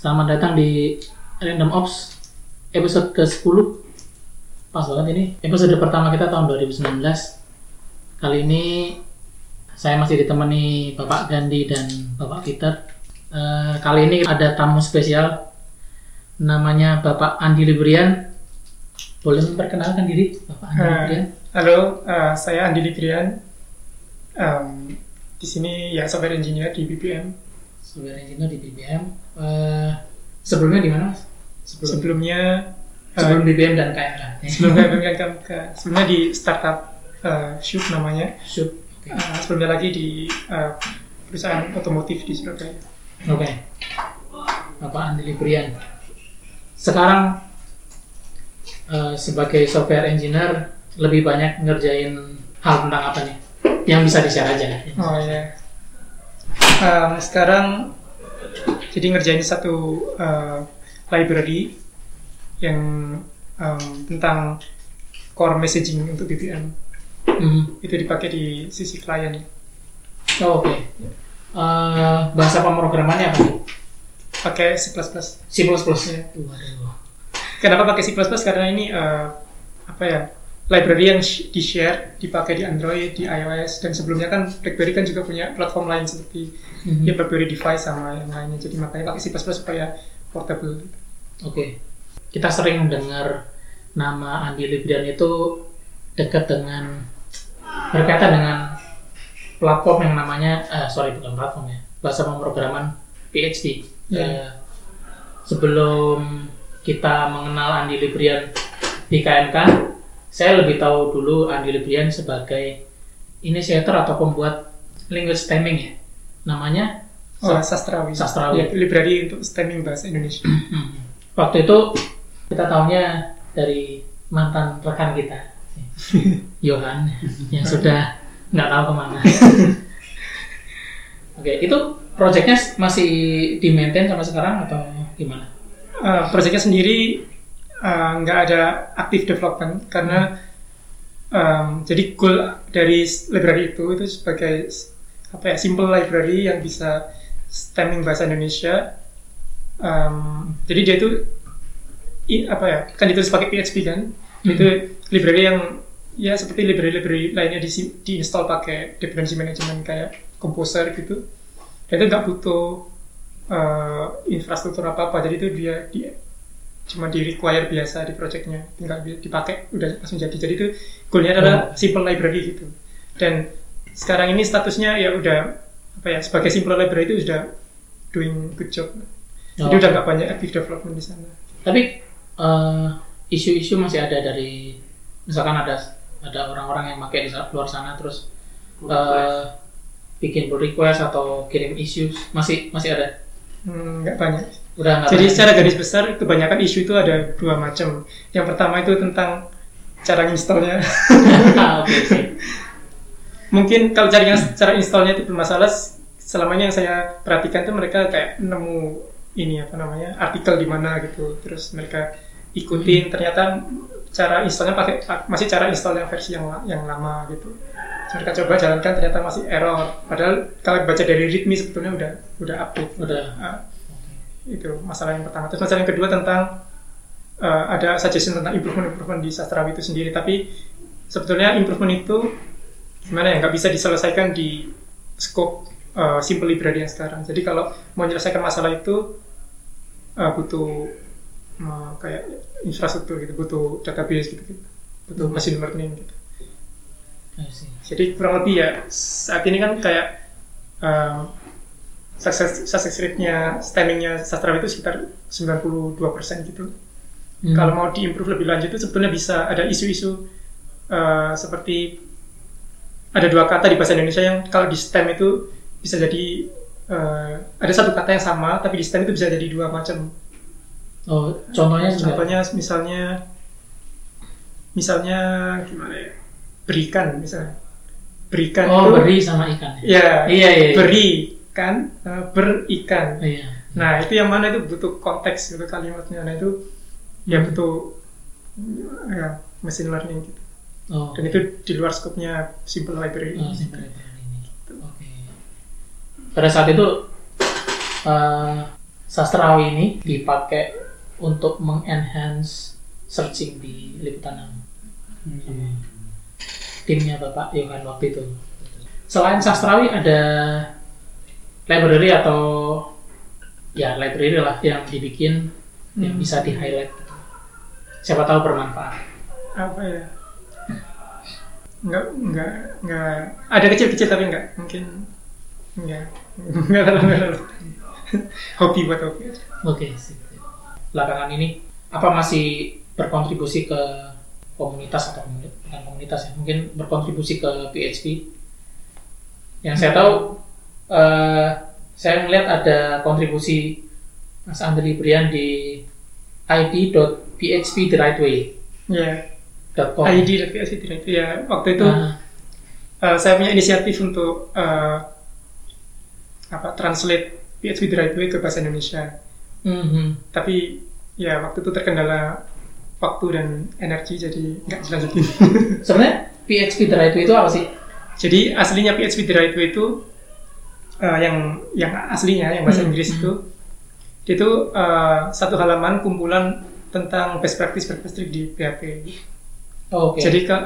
Selamat datang di Random Ops episode ke-10 Pas banget ini Episode pertama kita tahun 2019 Kali ini saya masih ditemani Bapak Gandhi dan Bapak Peter Eh, Kali ini ada tamu spesial Namanya Bapak Andi Librian Boleh memperkenalkan diri Bapak Andi Librian? halo, eh, saya Andi Librian. Em, di sini ya software engineer di BPM. Software engineer di BBM Eh, Sebelumnya di mana? Sebelum, Sebelumnya eh, sebelum BBM dan KMK sebelum BPM kan ke sebelumnya di startup eh, Shoot namanya. Shoot. Oke. Eh, sebelumnya lagi di eh, perusahaan otomotif di Surabaya. Oke. Bapak Andi Librian. Sekarang eh, sebagai software engineer lebih banyak ngerjain hal tentang apa nih? Yang bisa di-share aja. Oh ya. Em, sekarang jadi ngerjain satu eh, library yang em, tentang core messaging untuk BPM. Hmm. itu dipakai di sisi klien. Oh, Oke. Eh, bahasa pemrogramannya apa? Pakai C++. C++. Waduh. Kenapa pakai C++? Karena ini eh, apa ya? Library yang di share dipakai di Android, di iOS dan sebelumnya kan BlackBerry kan juga punya platform lain seperti Mhm. ya BlackBerry device sama yang lainnya. Jadi makanya pakai C++ supaya portable. Oke. Kita sering dengar nama Andi Librian itu dekat dengan berkaitan dengan platform yang namanya eh, sorry bukan platform ya bahasa pemrograman PHP. Ya. Eh, sebelum kita mengenal Andi Librian di KMK, saya lebih tahu dulu Andi Librian sebagai inisiator atau pembuat language stemming ya. Namanya Oh, sastrawi. Sastrawi. Ya, library untuk stemming bahasa Indonesia. Waktu itu kita tahunya dari mantan rekan kita, Johan, yang sudah nggak tahu ke mana. Oke, itu proyeknya masih di maintain sampai sekarang atau gimana? Uh, proyeknya sendiri uh, nggak ada active development karena um, jadi goal dari library itu itu sebagai apa ya simple library yang bisa stemming bahasa Indonesia. Um, jadi dia itu i- apa ya kan ditulis pakai PHP kan Hmm. itu library yang ya seperti library-library lainnya di diinstal pakai dependency management kayak Composer gitu dan itu nggak butuh uh, infrastruktur apa apa jadi itu dia di, cuma di require biasa di projectnya tinggal di- dipakai udah langsung jadi jadi itu goalnya adalah Oh. simple library gitu dan sekarang ini statusnya ya udah apa ya sebagai simple library itu sudah doing good job jadi Oh. udah nggak banyak active development di sana Tapi eh, isu-isu masih ada dari misalkan ada ada orang-orang yang pakai di luar sana terus eh, bikin pull request atau kirim issues masih masih ada. Hmm, nggak banyak Udah Jadi secara garis besar kebanyakan isu itu ada dua macam. Yang pertama itu tentang cara installnya. Oke. Mungkin kalau cara cara installnya itu bermasalah. Selamanya yang saya perhatikan tuh mereka kayak nemu ini apa namanya artikel di mana gitu. Terus mereka ikutin ternyata cara installnya pakai masih cara install yang versi yang yang lama gitu. Mereka coba jalankan ternyata masih error. Padahal kalau baca dari readme sebetulnya udah udah update. Udah. Ah, itu masalah yang pertama. Terus masalah yang kedua tentang uh, ada suggestion tentang improvement-improvement di sastrawi itu sendiri. Tapi sebetulnya improvement itu gimana ya nggak bisa diselesaikan di scope uh, simple library yang sekarang. Jadi kalau mau menyelesaikan masalah itu uh, butuh uh, kayak infrastruktur gitu, butuh database gitu, gitu. butuh machine learning gitu. Jadi kurang lebih ya saat ini kan kayak um, success, success rate-nya stemming-nya sastrawi itu sekitar 92% gitu. Hmm. Kalau mau diimprove lebih lanjut itu sebetulnya bisa ada isu-isu uh, seperti ada dua kata di bahasa Indonesia yang kalau di stem itu bisa jadi uh, ada satu kata yang sama tapi di stem itu bisa jadi dua macam. Oh, contohnya? Contohnya misalnya misalnya gimana ya? Berikan misalnya. Berikan Oh, itu beri sama ikan. ya Iya, iya, iya. beri kan uh, berikan. Oh, iya. Nah itu yang mana itu butuh konteks gitu kalimatnya. Nah itu ya butuh ya machine learning gitu. Oh. Dan itu di luar skopnya simple library. Oh, simple library ini. Oke. Pada saat itu eh, sastrawi ini dipakai untuk mengenhance searching di liputan sama timnya Bapak Yohan waktu itu. Selain sastrawi ada library atau ya library lah yang dibikin yang Hmm. bisa di highlight. Siapa tahu bermanfaat. apa ya nggak nggak nggak ada kecil-kecil tapi nggak mungkin nggak nggak terlalu hobi buat hobi aja Oke, sip. Belakangan ini apa masih berkontribusi ke komunitas atau bukan komunitas ya, mungkin berkontribusi ke PHP. Yang saya tahu, eh, saya melihat ada kontribusi Mas Andri Brian di id.php the right way. ya .com. ID dan PSI tidak itu ya waktu itu Nah, eh, saya punya inisiatif untuk eh, apa translate PHP the right way ke bahasa Indonesia mhm. tapi ya waktu itu terkendala waktu dan energi jadi nggak dilanjutin Sebenarnya PHP the right way itu apa sih? Jadi aslinya PHP the right way itu eh, yang yang aslinya yang bahasa Hmm, Inggris hmm. itu dia itu eh, satu halaman kumpulan tentang best practice best practice di PHP. Oh, Oke. Jadi ke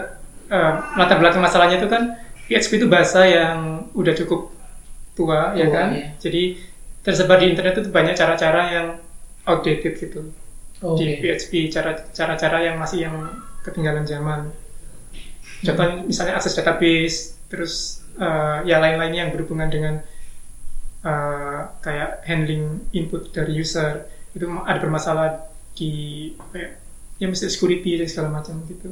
eh, latar belakang masalahnya itu kan PHP itu bahasa yang udah cukup tua ya Tua, kan. iya. Jadi tersebar di internet itu banyak cara-cara yang outdated gitu Oke. di PHP cara cara-cara yang masih yang ketinggalan zaman. Contohnya misalnya akses database, terus eh, ya lain-lainnya yang berhubungan dengan eh, kayak handling input dari user itu ada bermasalah di apa ya, ya mesti security dan segala macam gitu.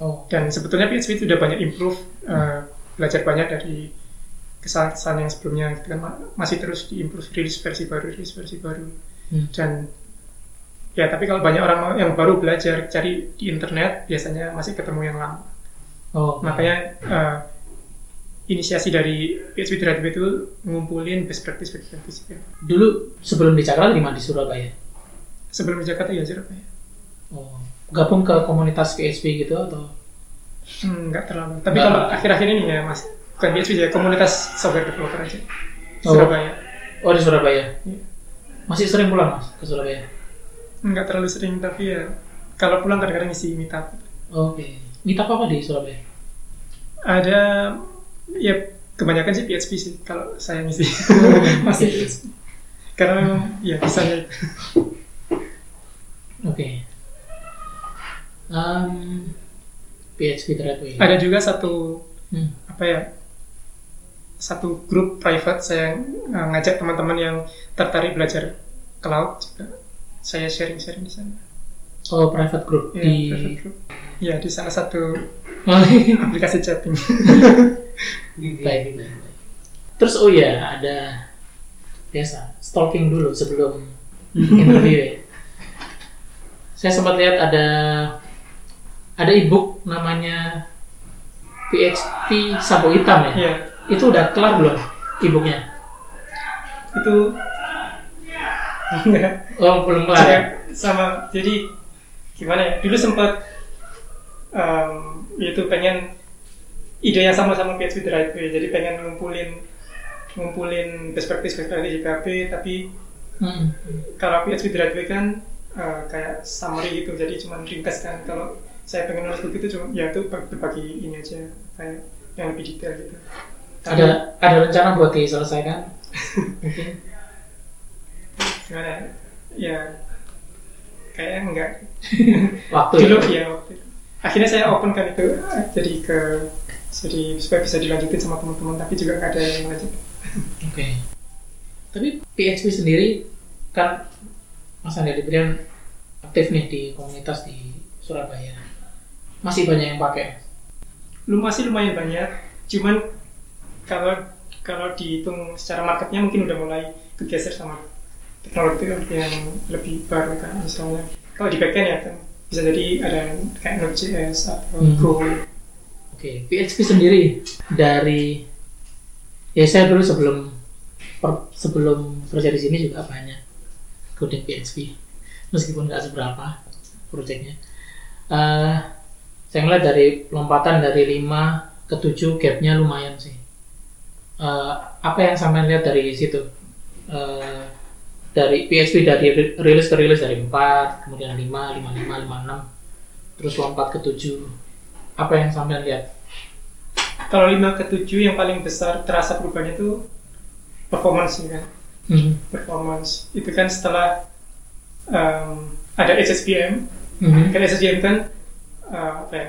Oh. Dan sebetulnya PHP itu udah banyak improve, eh, belajar banyak dari kesalahan-kesalahan yang sebelumnya gitu kan Ma- masih terus diimprove rilis versi baru, rilis versi baru Hmm. dan ya tapi kalau banyak orang yang baru belajar cari di internet biasanya masih ketemu yang lama Oh. makanya eh, inisiasi dari PHP Drive itu ngumpulin best practice best practice gitu. Dulu sebelum di Cakra di mana di Surabaya? sebelum di Jakarta ya Surabaya Oh. Gabung ke komunitas PHP gitu atau? Hmm, nggak terlalu tapi kalau akhir-akhir ini ya mas bukan PHP ya komunitas software developer aja Oh. Surabaya Oh di Surabaya. Iya. Masih sering pulang mas ke Surabaya? nggak terlalu sering tapi ya kalau pulang kadang-kadang isi meetup Oke. Meetup apa di Surabaya? ada ya kebanyakan sih PHP sih kalau saya ngisi masih PHP karena memang ya bisanya itu. Oke. Um, PHP Way. ada juga satu Hmm. apa ya satu grup private saya uh, ngajak teman-teman yang tertarik belajar cloud juga saya sharing-sharing di sana Oh private group ya, di. private group ya di salah satu Oh, aplikasi chatting baik, baik, baik. Terus oh ya ada biasa stalking dulu sebelum interview ya. Saya sempat lihat ada ada ebook namanya PHP Sabu Hitam ya. ya Itu udah kelar belum ebooknya? itu Oh belum kelar. ya? saya sama jadi gimana ya dulu sempat um, itu pengen ide yang sama sama PHP the right way jadi pengen ngumpulin ngumpulin practice di PHP tapi Hmm. kalau PHP the right way kan uh, kayak summary gitu jadi cuma ringkas kan kalau saya pengen nulis begitu cuma ya itu berbagi ini aja kayak yang lebih detail gitu Tapi Ada ada rencana buat diselesaikan? Mungkin. gimana ya? ya kayaknya enggak Waktu dulu ya. ya waktu itu. akhirnya saya open kan itu jadi ke jadi supaya bisa dilanjutin sama teman-teman tapi juga nggak ada yang lanjut Oke. Tapi PHP sendiri kan Mas Andi Brian aktif nih di komunitas di Surabaya. Masih banyak yang pakai. lu masih lumayan banyak cuman kalau kalau dihitung secara marketnya mungkin udah mulai kegeser sama teknologi yang lebih baru kan misalnya kalau di backend ya kan bisa jadi ada kayak Node.js atau Hmm. Go Oke, PHP sendiri dari ya saya dulu sebelum per- sebelum kerja di sini juga banyak coding PHP meskipun nggak seberapa proyeknya. Eh, saya ngeliat dari lompatan dari 5 ke 7 gapnya lumayan sih. Eh, apa yang sampai lihat dari situ? Eh, dari PHP dari ri- rilis ke rilis dari 4, kemudian 5, 55, 56, terus lompat ke 7. Apa yang sampean lihat? Kalau 5 ke 7 yang paling besar terasa perubahannya itu performance kan. Hmm. Performance itu kan setelah em, ada SSBM, Mhm. kan SSBM kan eh, apa ya,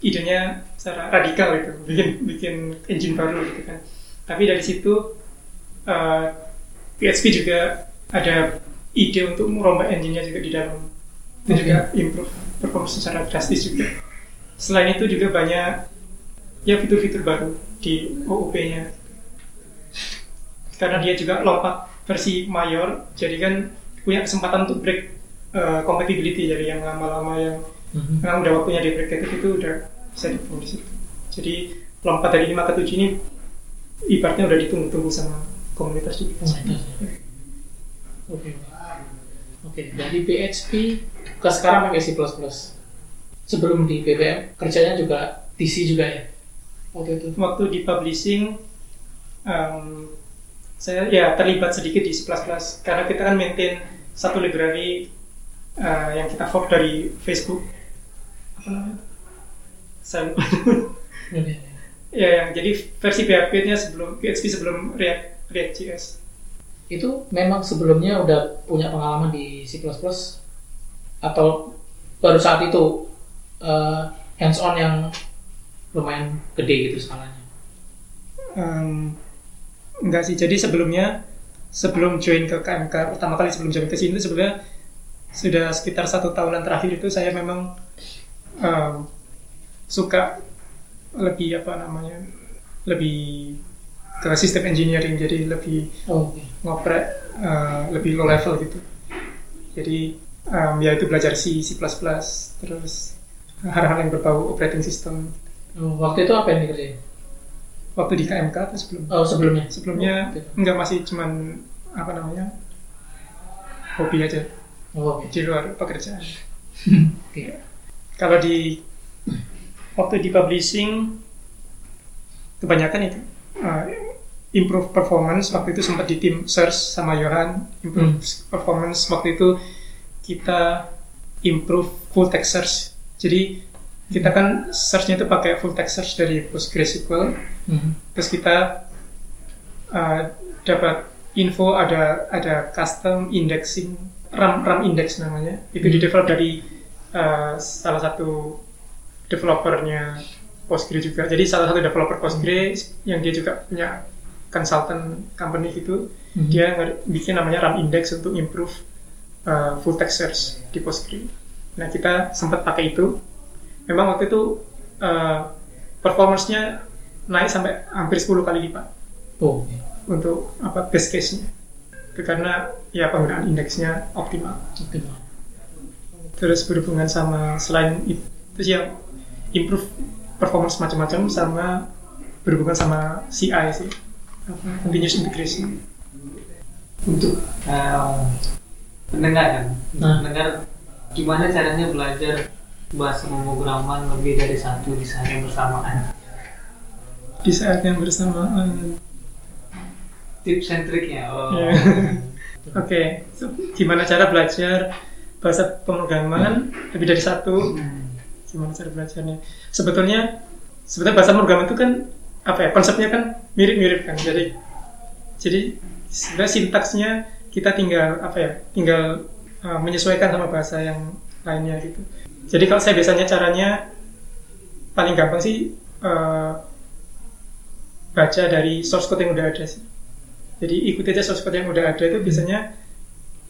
idenya secara radikal gitu, bikin bikin engine baru gitu kan. Tapi dari situ eh, PHP juga ada ide untuk merombak engine-nya juga di dalam. Itu Oke. juga improve performance secara drastis juga. Selain itu juga banyak ya fitur-fitur baru di OOP-nya. Karena dia juga lompat versi mayor, jadi kan punya kesempatan untuk break uh, compatibility dari yang lama-lama yang Mhm. memang udah waktunya di break itu, itu udah bisa dibangun di situ. Jadi lompat dari 5 ke 7 ini ibaratnya udah ditunggu-tunggu sama komunitas juga. Komunitas, ya. Oke. Oke, dari PHP ke sekarang pakai C++. Sebelum di BBM kerjanya juga DC juga ya. Waktu itu. Waktu di publishing em, saya ya terlibat sedikit di C++ karena kita kan maintain satu library eh, yang kita fork dari Facebook apa namanya? Saya lupa. Oke. ya yang jadi versi PHP-nya sebelum PHP sebelum React React.js. Itu memang sebelumnya udah punya pengalaman di C++ atau baru saat itu eh, hands on yang lumayan gede gitu skalanya. Em, enggak sih, jadi sebelumnya sebelum join ke KMK pertama kali sebelum join ke sini itu sebenarnya sudah sekitar satu tahunan terakhir itu saya memang em, suka lebih apa namanya lebih ke sistem engineering. Jadi lebih Oh, ngoprek eh, lebih low level gitu. Jadi em, ya itu belajar C, C++ terus hal-hal yang berbau operating system. Oh, waktu itu apa yang dikerjain? waktu di KMK atau sebelum? Oh sebelumnya. sebelumnya Oh, enggak masih cuman apa namanya hobi aja. Oh, oke. di luar pekerjaan. Oke. kalau di waktu di publishing kebanyakan itu uh, improve performance. Waktu itu sempat di tim search sama Johan improve performance. Waktu itu kita improve full text search jadi kita kan searchnya itu pakai full text search dari PostgreSQL Mhm. terus kita uh, dapat info ada ada custom indexing RAM RAM index namanya itu Hmm. di develop dari uh, salah satu developernya Postgre juga jadi salah satu developer Postgre yang dia juga punya consultant company gitu Mhm. dia bikin namanya RAM index untuk improve uh, full text search di Postgre nah kita sempat pakai itu memang waktu itu uh, performance-nya naik sampai hampir 10 kali lipat Oh, untuk apa best case-nya. Itu karena ya penggunaan indeksnya optimal. Oke. Terus berhubungan sama selain itu sih yang improve performance macam-macam sama berhubungan sama CI sih. Apa, continuous integration. untuk eh, pendengar kan Nah. pendengar gimana caranya belajar bahasa pemrograman lebih dari satu di saat yang bersamaan Di saat yang bersamaan. tips and triknya oh. Ya. Oke, so, gimana cara belajar bahasa pemrograman lebih dari satu? Hmm. gimana cara belajarnya sebetulnya sebetulnya bahasa pemrograman itu kan apa ya konsepnya kan mirip-mirip kan jadi jadi sebenarnya sintaksnya kita tinggal apa ya tinggal uh, menyesuaikan sama bahasa yang lainnya gitu. Jadi kalau saya biasanya caranya paling gampang sih uh, baca dari source code yang udah ada sih. Jadi ikuti aja source code yang udah ada itu biasanya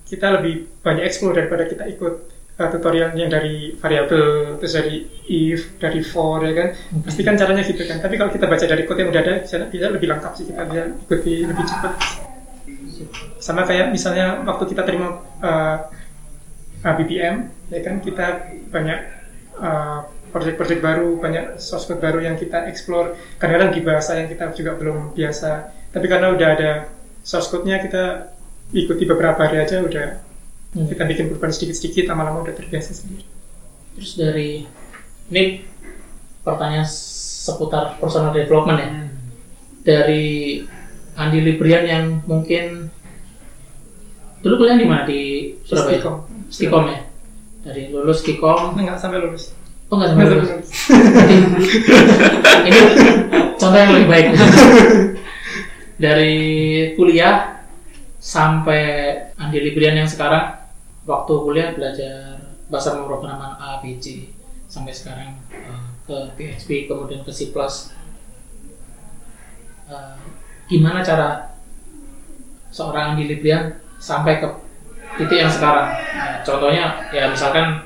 kita lebih banyak explore daripada kita ikut uh, tutorial yang dari variabel terus dari if dari for ya kan? Pasti kan caranya gitu kan. Tapi kalau kita baca dari code yang udah ada bisa, bisa lebih lengkap sih. Kita bisa ikuti lebih cepat. Sama kayak misalnya waktu kita terima uh, uh, BPM ya kan kita banyak uh, project-project baru banyak source code baru yang kita explore kadang-kadang di bahasa yang kita juga belum biasa tapi karena udah ada source code-nya kita ikuti beberapa hari aja udah Hmm. kita bikin perubahan sedikit-sedikit lama-lama udah terbiasa sendiri Terus dari ini pertanyaan seputar personal development ya. Dari Andi Librian yang mungkin Dulu kuliah di mana di Surabaya? Stikom. Stikom ya. Dari lulus Stikom, Nggak sampai lulus. oh nggak Nggak sampai lulus. lulus. Ini contoh yang lebih baik. Dari kuliah sampai Andi Librian yang sekarang, waktu kuliah belajar bahasa pemrograman A, B, C, sampai sekarang eh, ke PHP, kemudian ke C++. Eh, gimana cara seorang Andi Librian sampai ke titik yang sekarang? Nah, contohnya ya misalkan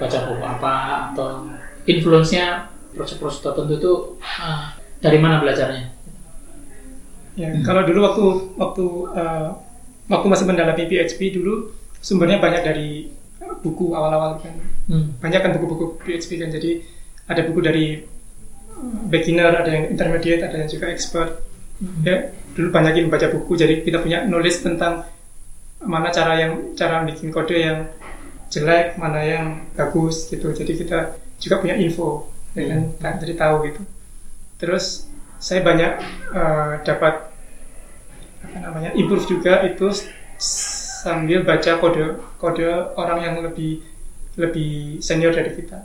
baca buku apa atau influence-nya proses-proses tertentu itu ah, dari mana belajarnya? Ya, kalau dulu waktu waktu eh, waktu masih mendalami PHP dulu sumbernya banyak dari buku awal-awal kan. Hmm. Banyak kan buku-buku PHP kan. Jadi ada buku dari beginner, ada yang intermediate, ada yang juga expert. Ya, dulu banyakin baca buku jadi kita punya knowledge tentang mana cara yang cara bikin kode yang jelek, mana yang bagus gitu. Jadi kita juga punya info, ya kan? Nah, jadi tahu gitu. Terus saya banyak eh, dapat apa namanya improve juga itu sambil baca kode kode orang yang lebih lebih senior dari kita.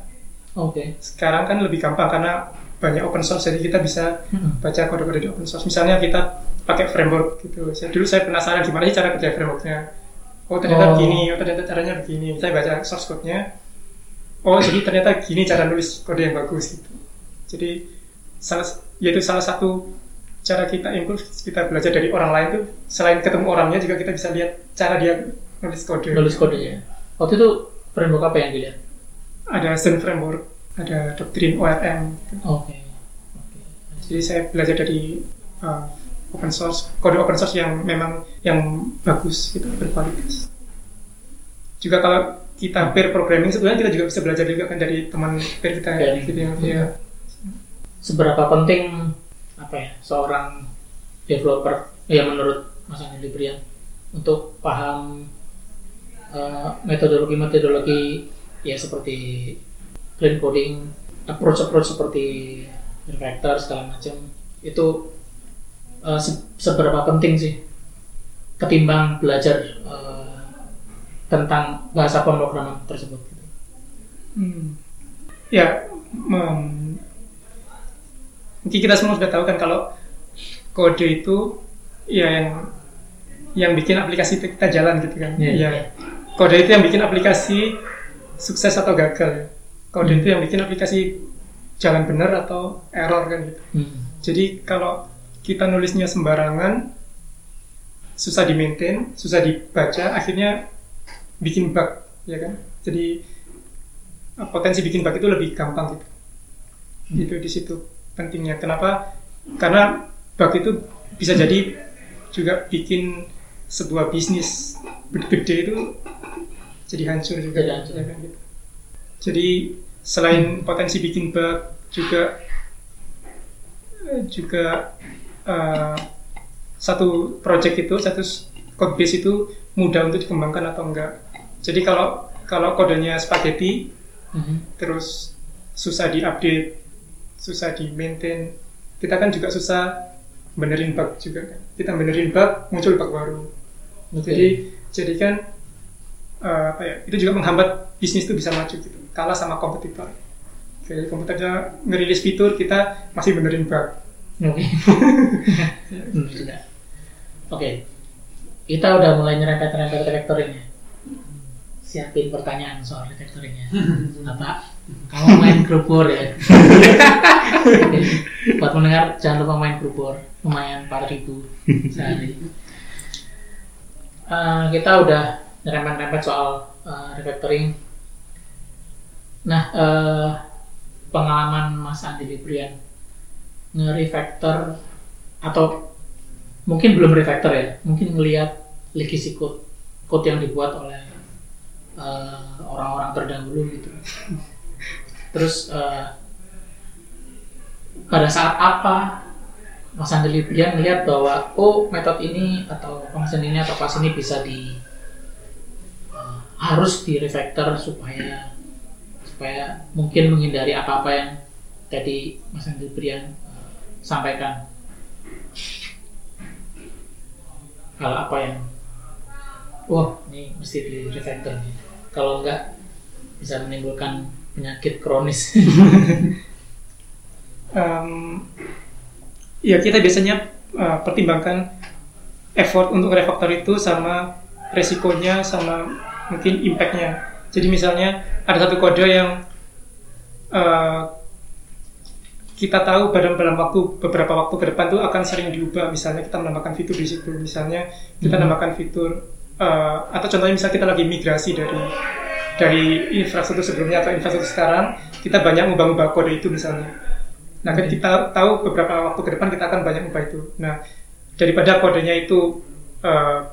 Oke. Sekarang kan lebih gampang karena banyak open source jadi kita bisa Hmm. baca kode-kode di open source. Misalnya kita pakai framework gitu. Saya, dulu saya penasaran gimana sih cara kerja frameworknya. Oh ternyata Oh. begini, oh ternyata caranya begini. Saya baca source code-nya. Oh jadi ternyata gini cara nulis kode yang bagus gitu. Jadi salah yaitu salah satu cara kita improve kita belajar dari orang lain tuh selain ketemu orangnya juga kita bisa lihat cara dia nulis kode. Nulis kode ya. Waktu itu framework apa yang dilihat? Ada Zen framework, ada doktrin ORM. Oke. Oke. Jadi saya belajar dari uh, open source, kode open source yang memang yang bagus gitu, berkualitas. Juga kalau kita pair programming sebenarnya kita juga bisa belajar juga kan dari teman pair kita ya, gitu yang dia Seberapa penting apa ya seorang developer ya menurut Mas Andi Librian untuk paham eh, metodologi-metodologi ya seperti clean coding, approach-approach seperti refactor segala macam itu eh, se- seberapa penting sih ketimbang belajar eh, tentang bahasa pemrograman tersebut. Hmm. Ya, mungkin kita semua sudah tahu kan kalau kode itu ya yang yang bikin aplikasi kita jalan gitu kan. Iya. Ya. Kode itu yang bikin aplikasi sukses atau gagal. Kode Hmm. itu yang bikin aplikasi jalan benar atau error kan gitu. Hmm. Jadi kalau kita nulisnya sembarangan, susah di maintain, susah dibaca, akhirnya bikin bug, ya kan? Jadi eh, potensi bikin bug itu lebih gampang gitu. Itu di situ pentingnya. Kenapa? Karena bug itu bisa jadi juga bikin sebuah bisnis gede itu jadi hancur juga. Jadi hancur. ya kan, gitu. Jadi selain potensi bikin bug juga eh, juga eh, satu project itu satu code base itu mudah untuk dikembangkan atau enggak. Jadi kalau kalau kodenya spaghetti Mhm. terus susah diupdate, susah di maintain, kita kan juga susah benerin bug juga kan. Kita benerin bug muncul bug baru. Oke. Jadi jadi kan eh, apa ya? Itu juga menghambat bisnis itu bisa maju gitu. Kalah sama kompetitor. Jadi kompetitornya ngerilis fitur kita masih benerin bug. Oke. Oke. Kita udah mulai nyerempet-nyerempet refactoringnya. Siapin pertanyaan soal refactoringnya. Apa? Kamu main war ya? Buat mendengar jangan lupa main war. Lumayan 4000 sehari. Eh, kita udah nyerempet-nyerempet soal eh, refactoring. Nah, eh, pengalaman Mas Andi Librian nge-refactor atau mungkin belum refactor ya, mungkin ngelihat legacy code code yang dibuat oleh eh, orang-orang terdahulu gitu. Terus eh, pada saat apa Mas Andi Librian melihat bahwa oh metode ini atau function ini atau kelas ini bisa di eh, harus di refactor supaya supaya mungkin menghindari apa-apa yang tadi Mas Andi Librian eh, sampaikan hal apa yang wah ini mesti di refactor. Kalau enggak bisa menimbulkan penyakit kronis. Em, ya kita biasanya uh, pertimbangkan effort untuk refaktor itu sama resikonya sama mungkin impactnya. Jadi misalnya ada satu kode yang uh, kita tahu pada dalam waktu beberapa waktu ke depan tuh akan sering diubah. Misalnya kita menambahkan fitur di situ. Misalnya kita Mhm. nambahkan fitur uh, atau contohnya misalnya kita lagi migrasi dari dari infrastruktur sebelumnya atau infrastruktur sekarang, kita banyak ngubah-ngubah kode itu misalnya. Nah, kan Oke. kita tahu beberapa waktu ke depan kita akan banyak ubah itu. Nah, daripada kodenya itu uh,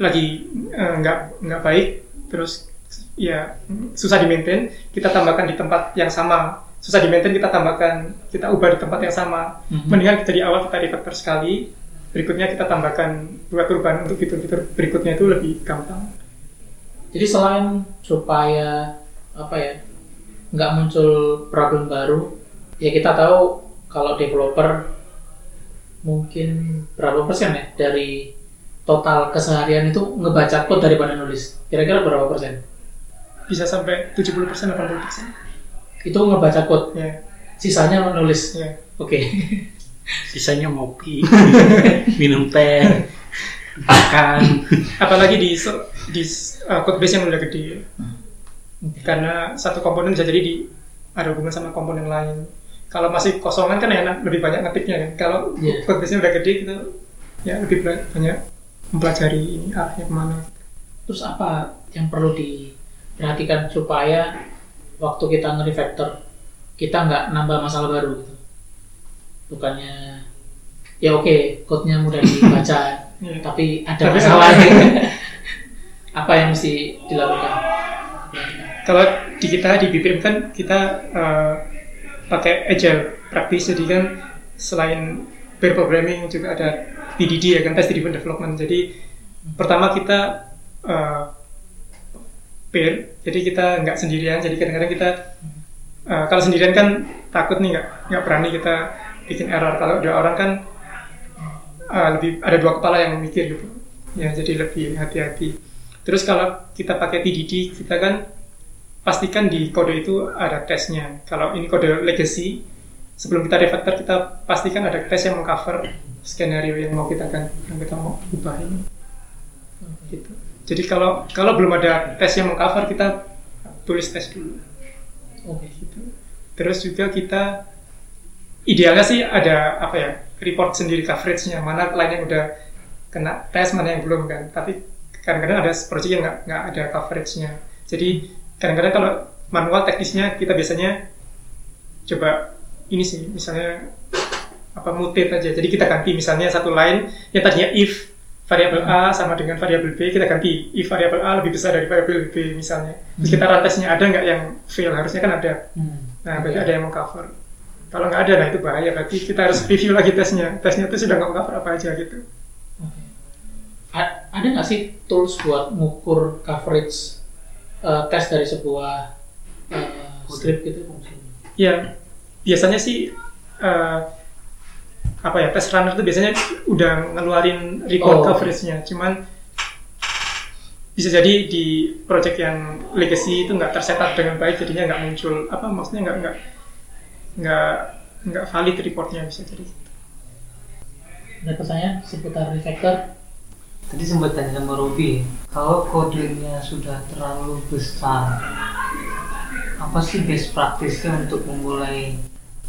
lagi uh, nggak nggak baik, terus ya susah di maintain, kita tambahkan di tempat yang sama. Susah di maintain, kita tambahkan, kita ubah di tempat yang sama. Mhm. Mendingan dari awal kita refactor sekali, berikutnya kita tambahkan buat perubahan untuk fitur-fitur berikutnya itu lebih gampang. Jadi selain supaya apa ya nggak muncul problem baru, ya kita tahu kalau developer mungkin berapa persen ya dari total keseharian itu ngebaca code daripada nulis. Kira-kira berapa persen? Bisa sampai 70% 80%. Itu ngebaca code, Ya, sisanya menulis. ya. Oke. Sisanya ngopi, minum teh, makan. Apalagi di so- di uh, code base yang udah gede. Oke. Karena satu komponen bisa jadi di ada hubungan sama komponen lain. Kalau masih kosongan kan enak lebih banyak ngetiknya kan. Kalau Iya. code base-nya udah gede gitu ya lebih banyak mempelajari ini arahnya ke mana. Terus apa yang perlu diperhatikan supaya waktu kita nge-refactor kita nggak nambah masalah baru gitu. Bukannya ya oke, code-nya mudah dibaca, Iya. tapi ada masalah. salah. apa yang mesti dilakukan? Kalau di kita di BPM kan kita uh, pakai agile praktis jadi kan selain pair programming juga ada TDD ya kan test driven development. Jadi pertama kita uh, pair, jadi kita nggak sendirian. Jadi kadang-kadang kita uh, kalau sendirian kan takut nih nggak nggak berani kita bikin error. Kalau dua orang kan uh, lebih ada dua kepala yang mikir gitu. Ya jadi lebih hati-hati. Terus kalau kita pakai TDD kita kan pastikan di kode itu ada tesnya. Kalau ini kode legacy, sebelum kita refactor kita pastikan ada tes yang mengcover skenario yang mau kita kan yang kita mau ubah ini. Gitu. Jadi kalau kalau belum ada tes yang mengcover kita tulis tes dulu. Oke. Gitu. Terus juga kita idealnya sih ada apa ya report sendiri coveragenya mana lain yang udah kena tes mana yang belum kan. Tapi kadang-kadang ada project yang nggak nggak ada coveragenya. Jadi kadang-kadang kalau manual teknisnya kita biasanya coba ini sih misalnya apa mutate aja. Jadi kita ganti misalnya satu line yang tadinya if variabel A sama dengan variabel B kita ganti if variabel A lebih besar dari variabel B misalnya. Terus kita run tesnya ada nggak yang fail harusnya kan ada. Hmm. Nah berarti ada yang mau cover. Kalau nggak ada nah itu bahaya berarti kita harus review lagi tesnya. Tesnya itu sudah nggak cover apa aja gitu. A- ada nggak sih tools buat ngukur coverage eh, tes dari sebuah eh, script gitu? Ya biasanya sih eh, apa ya test runner itu biasanya udah ngeluarin report Oh. coveragenya. Cuman bisa jadi di project yang legacy itu nggak tersetup dengan baik jadinya nggak muncul apa maksudnya nggak nggak nggak nggak valid reportnya bisa jadi. Ada pertanyaan seputar refactor? Tadi sempat tanya sama Robi, kalau kodenya sudah terlalu besar, apa sih best practice-nya untuk memulai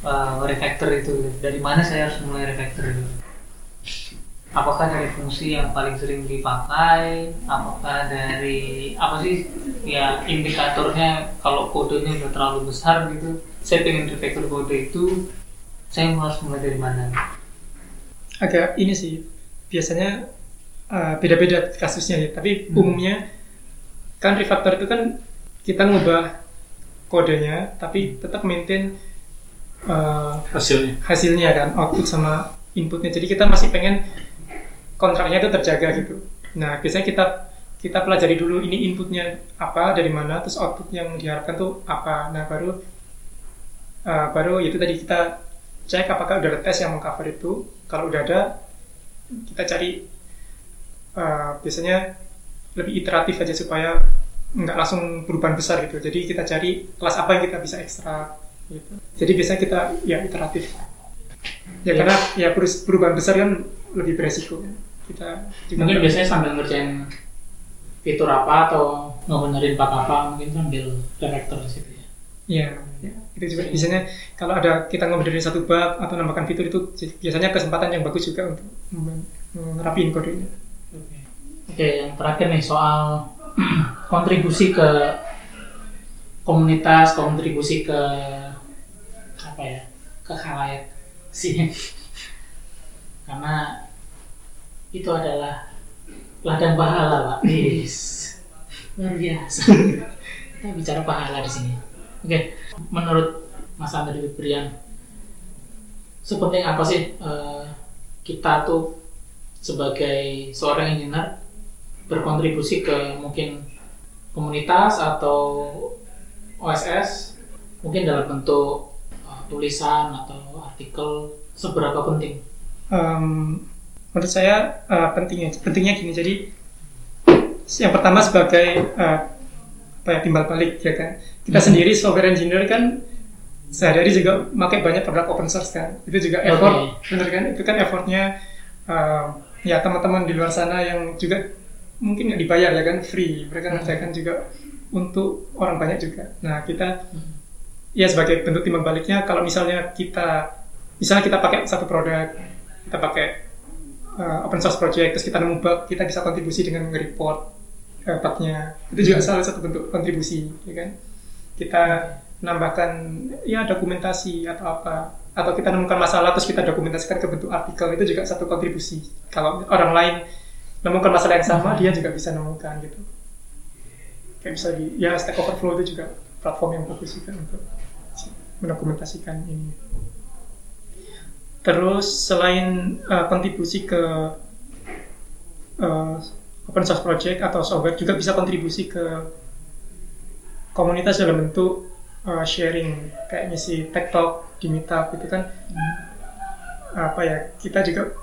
uh, refactor itu? Dari mana saya harus mulai refactor itu? Apakah dari fungsi yang paling sering dipakai? Apakah dari apa sih ya indikatornya kalau kodenya sudah terlalu besar gitu? Saya pengen refactor kode itu, saya harus mulai dari mana? agak ini sih biasanya uh, beda-beda kasusnya ya tapi Hmm. umumnya kan refactor itu kan kita ngubah kodenya tapi tetap maintain uh, Hasilnya. hasilnya kan output sama inputnya. Jadi kita masih pengen kontraknya itu terjaga gitu. Nah biasanya kita kita pelajari dulu ini inputnya apa dari mana terus output yang diharapkan tuh apa. Nah baru uh, baru itu tadi kita cek apakah udah ada tes yang mengcover itu. Kalau udah ada kita cari eh, biasanya lebih iteratif aja supaya nggak langsung perubahan besar gitu. Jadi kita cari kelas apa yang kita bisa ekstra gitu. Jadi biasanya kita ya iteratif. Ya, Ya. karena ya perubahan besar kan lebih beresiko. Kita Mungkin biasanya sambil ngerjain fitur apa atau ngebenerin bug apa mungkin sambil refactor di situ ya. Iya, ya. itu juga biasanya kalau ada kita ngebenerin satu bug atau nambahkan fitur itu biasanya kesempatan yang bagus juga untuk ngerapiin kodenya. Oke. Oke, yang terakhir nih soal kontribusi ke komunitas, kontribusi ke apa ya, ke khalayak sih. Karena itu adalah ladang pahala, Pak. Yes. Luar biasa. Kita bicara pahala di sini. Oke, menurut Mas Andri Brian, sepenting apa sih eh, kita tuh sebagai seorang engineer berkontribusi ke mungkin komunitas atau OSS mungkin dalam bentuk uh, tulisan atau artikel seberapa penting? Em, menurut saya eh, pentingnya pentingnya gini. Jadi yang pertama sebagai eh, apa ya timbal balik ya kan? Kita Hmm. sendiri software engineer kan sehari-hari juga pakai banyak produk open source kan? Itu juga effort bener kan? Itu kan effortnya eh, ya teman-teman di luar sana yang juga mungkin nggak dibayar ya kan? Free. Mereka Hmm. ngerjakan juga untuk orang banyak juga. Nah kita Hmm. Ya sebagai bentuk timbal baliknya kalau misalnya kita misalnya kita pakai satu produk kita pakai uh, open source project terus kita nemu bug kita bisa kontribusi dengan nge-report uh, bugnya. Itu juga salah satu bentuk kontribusi ya kan? Kita nambahkan ya dokumentasi atau apa atau kita nemukan masalah terus kita dokumentasikan ke bentuk artikel itu juga satu kontribusi. Kalau orang lain menemukan masalah yang sama dia juga bisa nemukan gitu. Kayak bisa di ya Stack Overflow itu juga platform yang bagus juga untuk mendokumentasikan ini. Terus selain uh, kontribusi ke uh, open source project atau software juga bisa kontribusi ke komunitas dalam bentuk uh, sharing. Kayak ngisi tech talk di meetup itu kan apa ya kita juga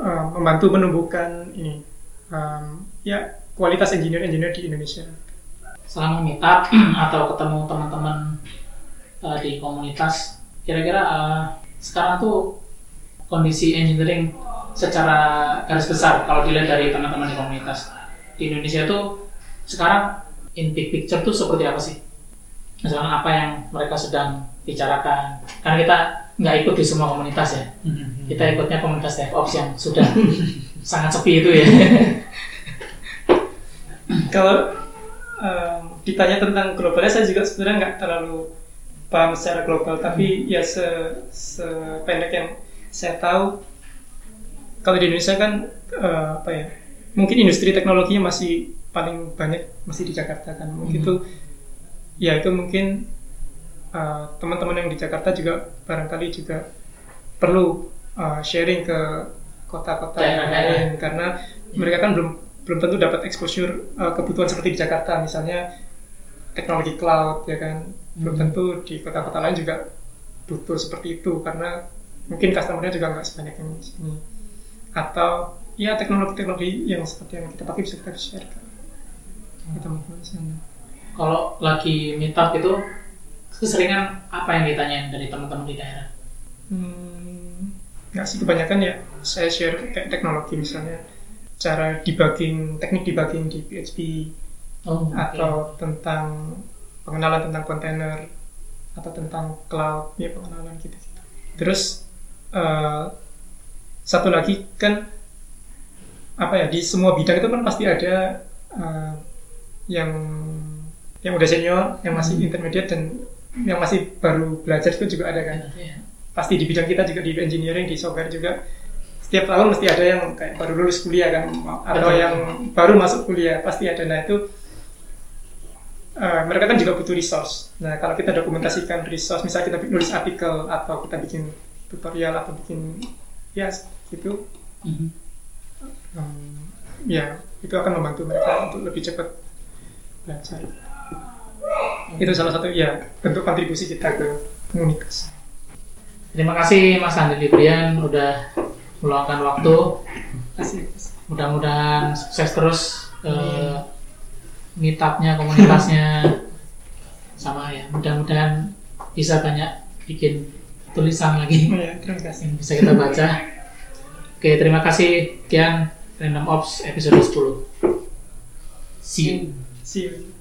uh, membantu menumbuhkan ini. Um, ya kualitas engineer-engineer di Indonesia. Selama meetup atau ketemu teman-teman uh, di komunitas. Kira-kira uh, sekarang tuh kondisi engineering secara garis besar kalau dilihat dari teman-teman di komunitas. Di Indonesia tuh sekarang in big picture tuh seperti apa sih? Misalkan apa yang mereka sedang bicarakan. Karena kita nggak ikut di semua komunitas ya. Kita ikutnya komunitas DevOps yang sudah sangat sepi itu ya. Kalau um, ditanya tentang globalnya saya juga sebenarnya nggak terlalu paham secara global tapi ya se sependek yang saya tahu kalau di Indonesia kan eh, apa ya mungkin industri teknologinya masih paling banyak masih di Jakarta kan. Mungkin itu ya itu mungkin eh, teman-teman yang di Jakarta juga barangkali juga perlu eh, sharing ke kota-kota yang lain. Karena mereka kan belum belum tentu dapat exposure eh, kebutuhan seperti di Jakarta. Misalnya teknologi cloud ya kan. Belum tentu di kota-kota lain juga butuh seperti itu karena mungkin customernya juga nggak sebanyak yang di sini atau ya teknologi-teknologi yang seperti yang kita pakai bisa kita share ke ke teman-teman di sana. kalau lagi meetup itu keseringan apa yang ditanyain dari teman-teman di daerah? Hmm, nggak sih kebanyakan ya saya share kayak teknologi misalnya. Cara debugging teknik debugging di PHP oh, oke. atau tentang pengenalan tentang kontainer atau tentang cloud ya pengenalan gitu. Terus eh, satu lagi kan apa ya di semua bidang itu kan pasti ada eh, yang yang udah senior yang masih intermediate dan yang masih baru belajar itu juga ada kan. Iya. pasti di bidang kita juga di engineering di software juga setiap tahun mesti ada yang kayak baru lulus kuliah kan atau yang baru masuk kuliah pasti ada. Nah itu eh, mereka kan juga butuh resource. Nah kalau kita dokumentasikan resource misalnya kita nulis artikel atau kita bikin tutorial atau bikin ya gitu Mhm. em, ya itu akan membantu mereka untuk lebih cepat belajar. Itu salah satu ya bentuk kontribusi kita ke komunitas. Terima kasih Mas Andi Librian udah meluangkan waktu. Terima kasih mudah-mudahan sukses terus eh, meetupnya komunitasnya. Sama ya mudah-mudahan bisa banyak bikin tulisan lagi. Oh, ya, terima kasih. yang bisa kita baca. Oke terima kasih. Kian Random Ops episode 10 see you. See you.